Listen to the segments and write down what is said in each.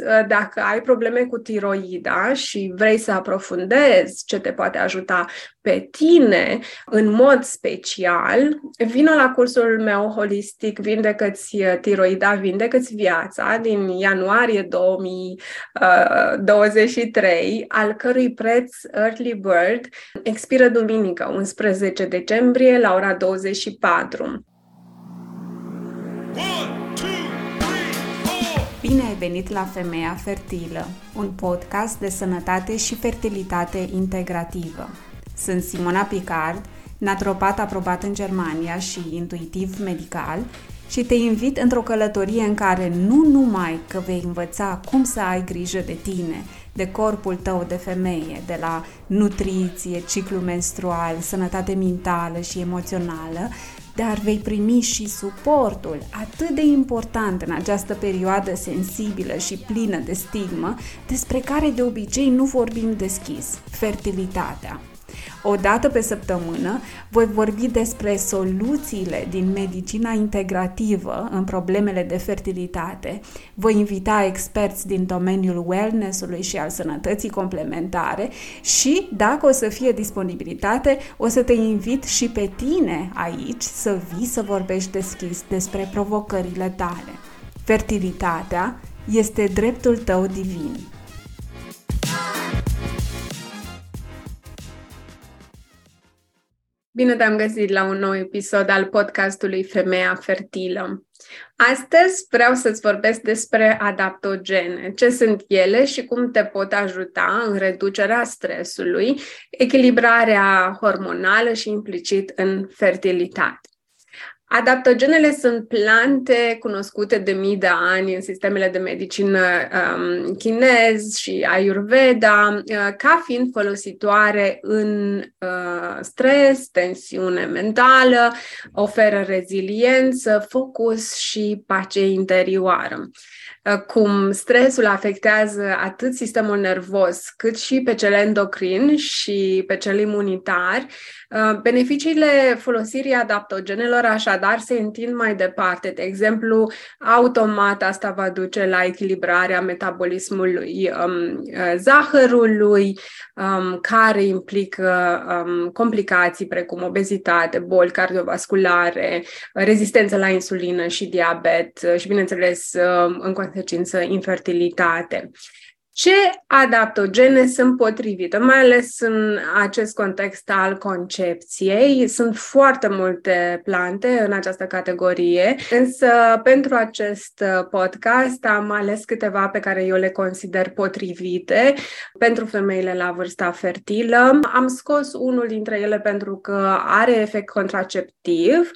Uh, dacă ai probleme cu tiroida și vrei să aprofundezi ce te poate ajuta pe tine în mod special, vină la cursul meu holistic Vindecă-ți uh, tiroida, Vindecă-ți viața din ianuarie 2023, uh, al cărui preț Early Bird expiră duminică, 11 decembrie, la ora 24. One. Bine ai venit la Femeia Fertilă, un podcast de sănătate și fertilitate integrativă. Sunt Simona Picard, natropat aprobat în Germania și intuitiv medical și te invit într-o călătorie în care nu numai că vei învăța cum să ai grijă de tine, de corpul tău de femeie, de la nutriție, ciclu menstrual, sănătate mentală și emoțională, dar vei primi și suportul atât de important în această perioadă sensibilă și plină de stigmă, despre care de obicei nu vorbim deschis, fertilitatea. O dată pe săptămână voi vorbi despre soluțiile din medicina integrativă în problemele de fertilitate. Voi invita experți din domeniul wellness-ului și al sănătății complementare și, dacă o să fie disponibilitate, o să te invit și pe tine aici să vii să vorbești deschis despre provocările tale. Fertilitatea este dreptul tău divin. Bine te-am găsit la un nou episod al podcastului Femeia Fertilă. Astăzi vreau să-ți vorbesc despre adaptogene, ce sunt ele și cum te pot ajuta în reducerea stresului, echilibrarea hormonală și implicit în fertilitate. Adaptogenele sunt plante cunoscute de mii de ani în sistemele de medicină um, chinez și ayurveda uh, ca fiind folositoare în uh, stres, tensiune mentală, oferă reziliență, focus și pace interioară. Uh, cum stresul afectează atât sistemul nervos cât și pe cel endocrin și pe cel imunitar, Uh, beneficiile folosirii adaptogenelor așadar se întind mai departe. De exemplu, automat asta va duce la echilibrarea metabolismului um, uh, zahărului, um, care implică um, complicații precum obezitate, boli cardiovasculare, rezistență la insulină și diabet uh, și, bineînțeles, în consecință, infertilitate. Ce adaptogene sunt potrivite, mai ales în acest context al concepției? Sunt foarte multe plante în această categorie, însă pentru acest podcast am ales câteva pe care eu le consider potrivite pentru femeile la vârsta fertilă. Am scos unul dintre ele pentru că are efect contraceptiv.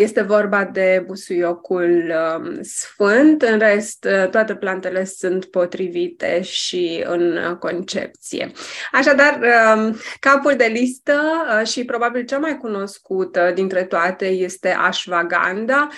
Este vorba de busuiocul um, sfânt, în rest toate plantele sunt potrivite și în concepție. Așadar, um, capul de listă uh, și probabil cea mai cunoscută dintre toate este ashwagandha.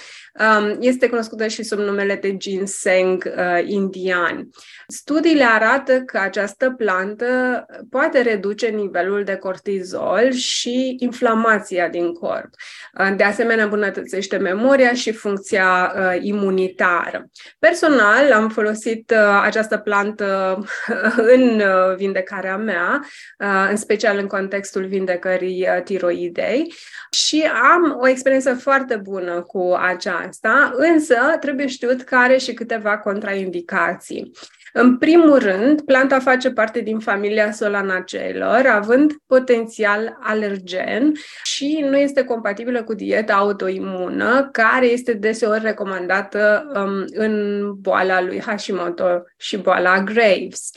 Um, este cunoscută și sub numele de ginseng uh, indian. Studiile arată că această plantă poate reduce nivelul de cortizol și inflamația din corp. Uh, de asemenea, îmbunătățește memoria și funcția imunitară. Personal, am folosit această plantă în uh, vindecarea mea, uh, în special în contextul vindecării uh, tiroidei și am o experiență foarte bună cu aceasta, însă trebuie știut că are și câteva contraindicații. În primul rând, planta face parte din familia solanaceilor, având potențial alergen și nu este compatibilă cu dieta autoimună, care este deseori recomandată um, în boala lui Hashimoto și boala Graves.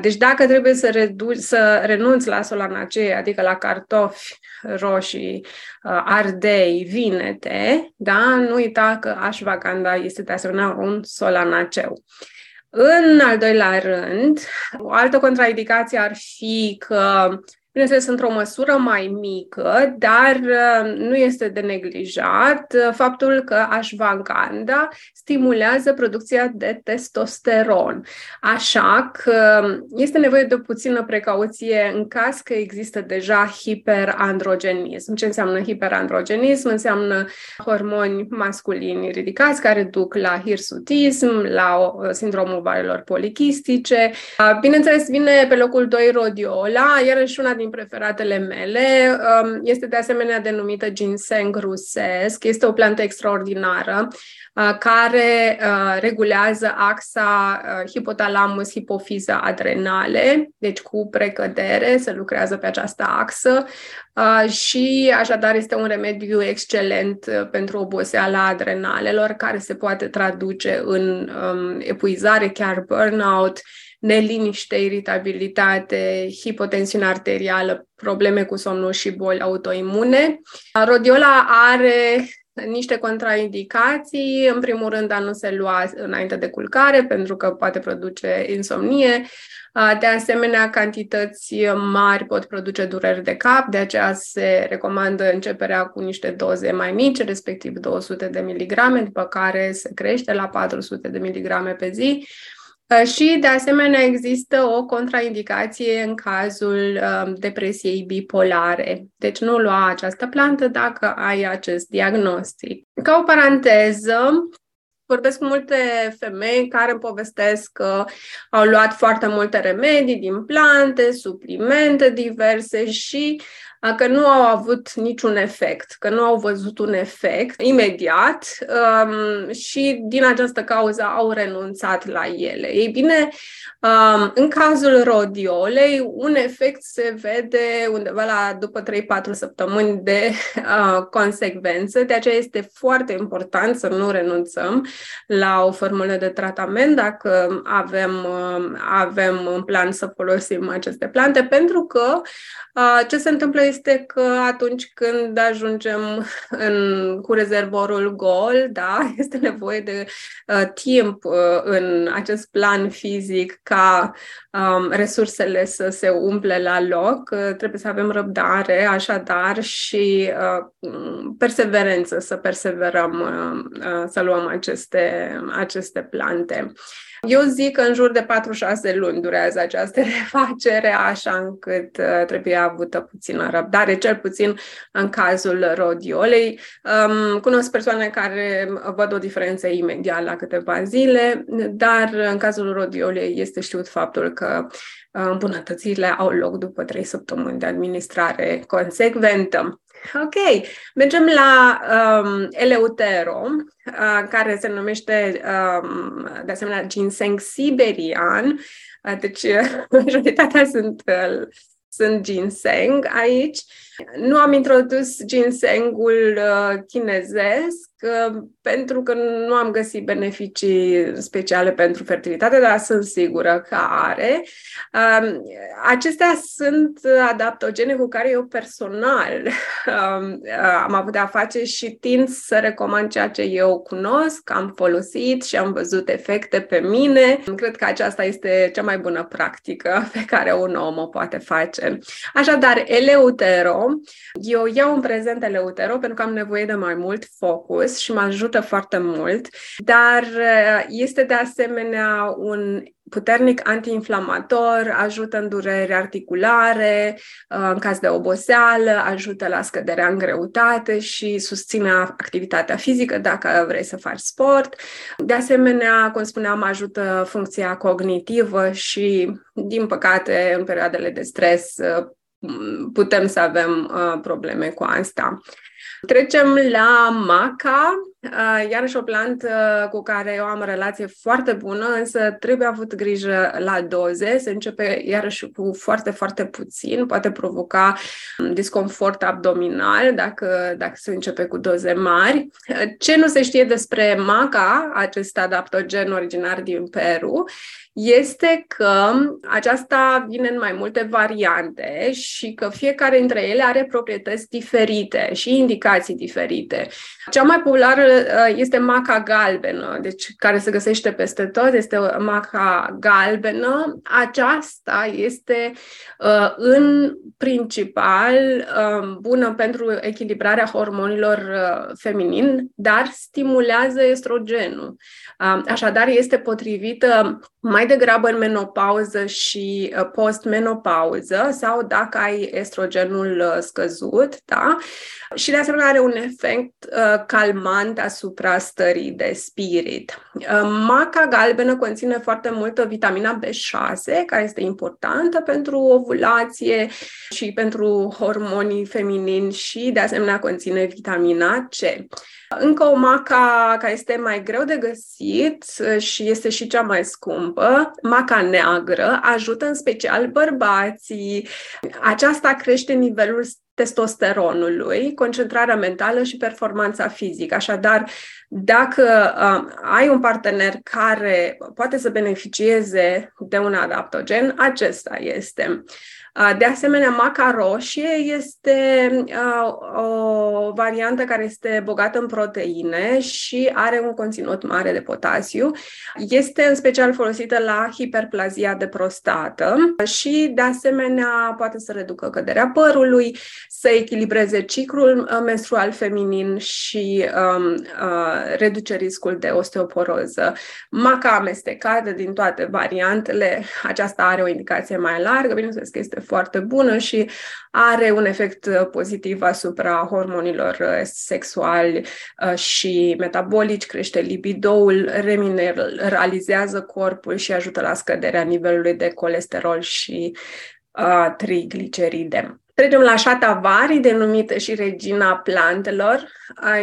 Deci dacă trebuie să, redu- să renunți la solanacei, adică la cartofi roșii, ardei, vinete, da? nu uita că ashwagandha este de asemenea un solanaceu. În al doilea rând, o altă contraindicație ar fi că Bineînțeles, într-o măsură mai mică, dar uh, nu este de neglijat uh, faptul că ashwagandha stimulează producția de testosteron. Așa că este nevoie de o puțină precauție în caz că există deja hiperandrogenism. Ce înseamnă hiperandrogenism? Înseamnă hormoni masculini ridicați care duc la hirsutism, la uh, sindromul ovarelor polichistice. Bineînțeles, vine pe locul 2 rodiola, iarăși una din preferatele mele. Um, este de asemenea denumită ginseng rusesc. Este o plantă extraordinară uh, care uh, regulează axa uh, hipotalamus-hipofiză-adrenale, deci cu precădere se lucrează pe această axă și așadar este un remediu excelent pentru oboseala adrenalelor care se poate traduce în um, epuizare, chiar burnout, neliniște, iritabilitate, hipotensiune arterială, probleme cu somnul și boli autoimune. Rodiola are niște contraindicații. În primul rând, a nu se lua înainte de culcare, pentru că poate produce insomnie. De asemenea, cantități mari pot produce dureri de cap, de aceea se recomandă începerea cu niște doze mai mici, respectiv 200 de miligrame, după care se crește la 400 de miligrame pe zi. Uh, și, de asemenea, există o contraindicație în cazul um, depresiei bipolare. Deci nu lua această plantă dacă ai acest diagnostic. Ca o paranteză, vorbesc cu multe femei care îmi povestesc că au luat foarte multe remedii din plante, suplimente diverse și că nu au avut niciun efect, că nu au văzut un efect imediat um, și din această cauză au renunțat la ele. Ei bine, um, în cazul rodiolei, un efect se vede undeva la după 3-4 săptămâni de uh, consecvență, de aceea este foarte important să nu renunțăm la o formulă de tratament dacă avem, uh, avem în plan să folosim aceste plante, pentru că uh, ce se întâmplă este că atunci când ajungem în, cu rezervorul gol, da, este nevoie de uh, timp uh, în acest plan fizic ca um, resursele să se umple la loc. Uh, trebuie să avem răbdare, așadar, și uh, perseverență, să perseverăm, uh, uh, să luăm aceste, aceste plante. Eu zic că în jur de 4-6 luni durează această refacere, așa încât uh, trebuie avută puțină răbdare, cel puțin în cazul rodiolei. Um, cunosc persoane care văd o diferență imediat la câteva zile, dar în cazul rodiolei este știut faptul că uh, îmbunătățirile au loc după 3 săptămâni de administrare consecventă. Ok, mergem la um, Eleutero, uh, care se numește um, de asemenea ginseng siberian. Uh, deci, majoritatea sunt, uh, sunt ginseng aici. Nu am introdus ginsengul uh, chinezesc, pentru că nu am găsit beneficii speciale pentru fertilitate, dar sunt sigură că are. Um, acestea sunt adaptogene cu care eu personal um, am avut de-a face și tind să recomand ceea ce eu cunosc, am folosit și am văzut efecte pe mine. Cred că aceasta este cea mai bună practică pe care un om o poate face. Așadar, Eleutero, eu iau în prezent Eleutero pentru că am nevoie de mai mult focus produs și mă ajută foarte mult, dar uh, este de asemenea un puternic antiinflamator, ajută în dureri articulare, uh, în caz de oboseală, ajută la scăderea în greutate și susține activitatea fizică dacă vrei să faci sport. De asemenea, cum spuneam, ajută funcția cognitivă și, din păcate, în perioadele de stres, uh, putem să avem probleme cu asta. Trecem la maca, iarăși o plantă cu care eu am o relație foarte bună, însă trebuie avut grijă la doze. Se începe iarăși cu foarte, foarte puțin, poate provoca disconfort abdominal dacă, dacă se începe cu doze mari. Ce nu se știe despre maca, acest adaptogen originar din Peru, este că aceasta vine în mai multe variante și că fiecare dintre ele are proprietăți diferite și indicații diferite. Cea mai populară uh, este maca galbenă, deci care se găsește peste tot, este maca galbenă. Aceasta este uh, în principal um, bună pentru echilibrarea hormonilor feminin, dar stimulează estrogenul. Um, așadar, este potrivită mai degrabă în menopauză și postmenopauză sau dacă ai estrogenul scăzut, da? Și de asemenea are un efect uh, calmant asupra stării de spirit. Uh, maca galbenă conține foarte multă vitamina B6, care este importantă pentru ovulație și pentru hormonii feminini și de asemenea conține vitamina C. Încă o maca care este mai greu de găsit uh, și este și cea mai scumpă, maca neagră, ajută în special bărbații. Aceasta crește nivelul testosteronului, concentrarea mentală și performanța fizică. Așadar, dacă uh, ai un partener care poate să beneficieze de un adaptogen, acesta este. Uh, de asemenea, maca roșie este uh, o variantă care este bogată în proteine și are un conținut mare de potasiu. Este în special folosită la hiperplazia de prostată și, de asemenea, poate să reducă căderea părului, să echilibreze ciclul uh, menstrual feminin și um, uh, reduce riscul de osteoporoză. Maca amestecată din toate variantele, aceasta are o indicație mai largă, bineînțeles că este foarte bună și are un efect uh, pozitiv asupra hormonilor uh, sexuali uh, și metabolici, crește libidoul, remineralizează corpul și ajută la scăderea nivelului de colesterol și uh, trigliceride. Trecem la șatavari, denumită și regina plantelor.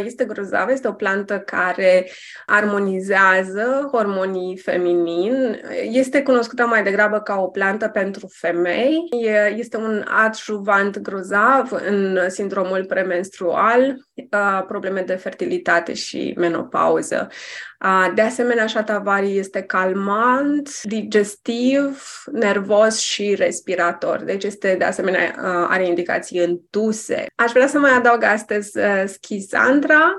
Este grozavă, este o plantă care armonizează hormonii feminin. Este cunoscută mai degrabă ca o plantă pentru femei. Este un adjuvant grozav în sindromul premenstrual, probleme de fertilitate și menopauză. De asemenea, șatavari este calmant, digestiv, nervos și respirator. Deci este, de asemenea, are indicații în tuse. Aș vrea să mai adaug astăzi schisandra,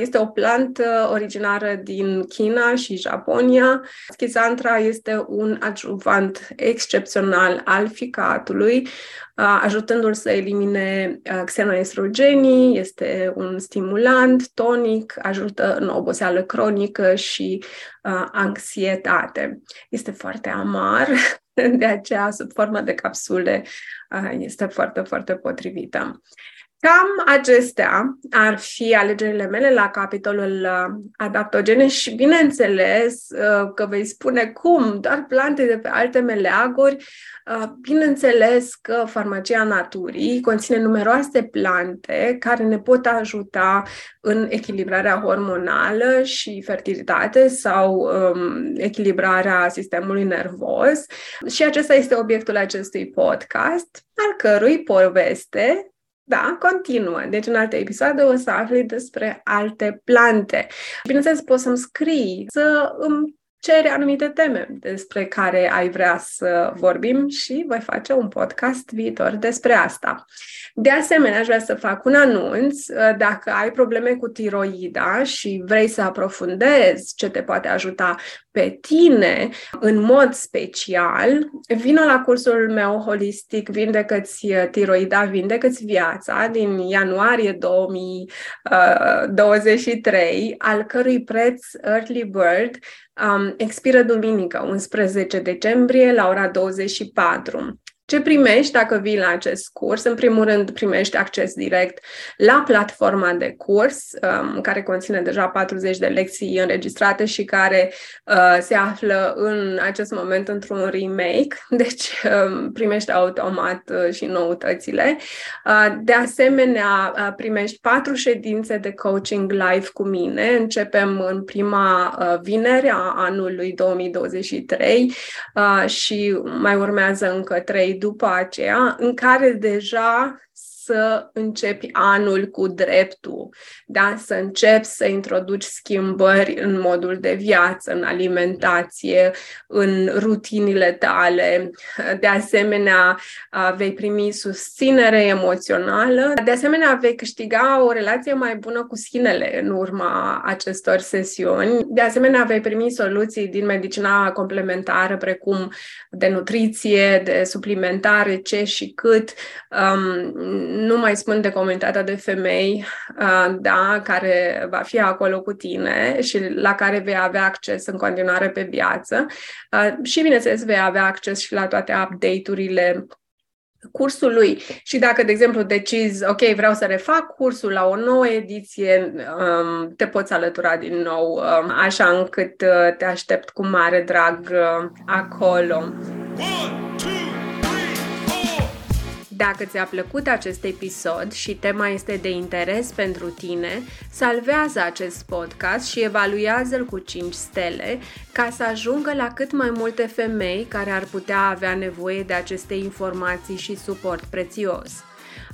este o plantă originară din China și Japonia. Schisandra este un adjuvant excepțional al ficatului, ajutându-l să elimine xenoestrogenii, este un stimulant tonic, ajută în oboseală cronică și anxietate. Este foarte amar, de aceea sub formă de capsule este foarte, foarte potrivită. Cam acestea ar fi alegerile mele la capitolul uh, adaptogene și bineînțeles uh, că vei spune cum, doar plante de pe alte meleaguri. Uh, bineînțeles că farmacia naturii conține numeroase plante care ne pot ajuta în echilibrarea hormonală și fertilitate sau um, echilibrarea sistemului nervos. Și acesta este obiectul acestui podcast, al cărui poveste da, continuă. Deci în alte episoade o să afli despre alte plante. Bineînțeles, poți să-mi scrii, să îmi ceri anumite teme despre care ai vrea să vorbim și voi face un podcast viitor despre asta. De asemenea, aș vrea să fac un anunț. Dacă ai probleme cu tiroida și vrei să aprofundezi ce te poate ajuta pe tine în mod special, vină la cursul meu holistic Vindecă-ți tiroida, vindecă-ți viața din ianuarie 2023, al cărui preț Early Bird um, expiră duminică, 11 decembrie, la ora 24. Ce primești dacă vii la acest curs? În primul rând, primești acces direct la platforma de curs, um, care conține deja 40 de lecții înregistrate și care uh, se află în acest moment într-un remake, deci um, primești automat uh, și noutățile. Uh, de asemenea, uh, primești patru ședințe de coaching live cu mine. Începem în prima uh, vinere a anului 2023 uh, și mai urmează încă trei după aceea, în care deja să începi anul cu dreptul, da? să începi să introduci schimbări în modul de viață, în alimentație, în rutinile tale. De asemenea, vei primi susținere emoțională. De asemenea, vei câștiga o relație mai bună cu sinele în urma acestor sesiuni. De asemenea, vei primi soluții din medicina complementară, precum de nutriție, de suplimentare, ce și cât. Um, nu mai spun de comunitatea de femei, uh, da, care va fi acolo cu tine și la care vei avea acces în continuare pe viață. Uh, și, bineînțeles, vei avea acces și la toate update-urile cursului și dacă, de exemplu, decizi, ok, vreau să refac cursul la o nouă ediție, um, te poți alătura din nou, um, așa încât uh, te aștept cu mare drag acolo. One, two, dacă ți-a plăcut acest episod și tema este de interes pentru tine, salvează acest podcast și evaluează-l cu 5 stele ca să ajungă la cât mai multe femei care ar putea avea nevoie de aceste informații și suport prețios.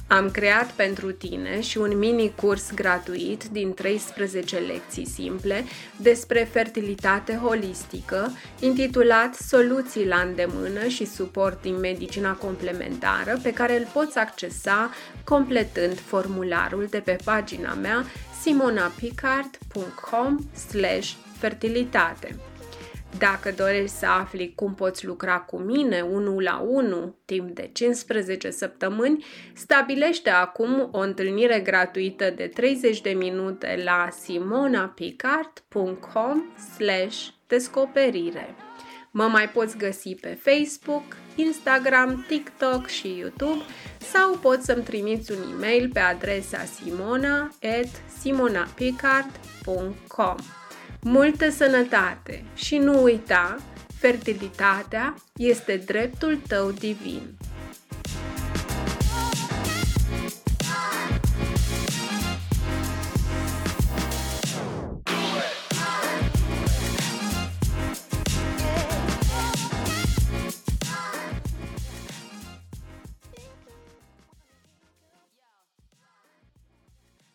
Am creat pentru tine și un mini-curs gratuit din 13 lecții simple despre fertilitate holistică, intitulat Soluții la îndemână și suport din medicina complementară, pe care îl poți accesa completând formularul de pe pagina mea simonapicard.com/fertilitate. Dacă dorești să afli cum poți lucra cu mine unul la unul timp de 15 săptămâni, stabilește acum o întâlnire gratuită de 30 de minute la simonapicard.com descoperire. Mă mai poți găsi pe Facebook, Instagram, TikTok și YouTube sau poți să-mi trimiți un e-mail pe adresa simona.simonapicard.com multă sănătate și nu uita, fertilitatea este dreptul tău divin.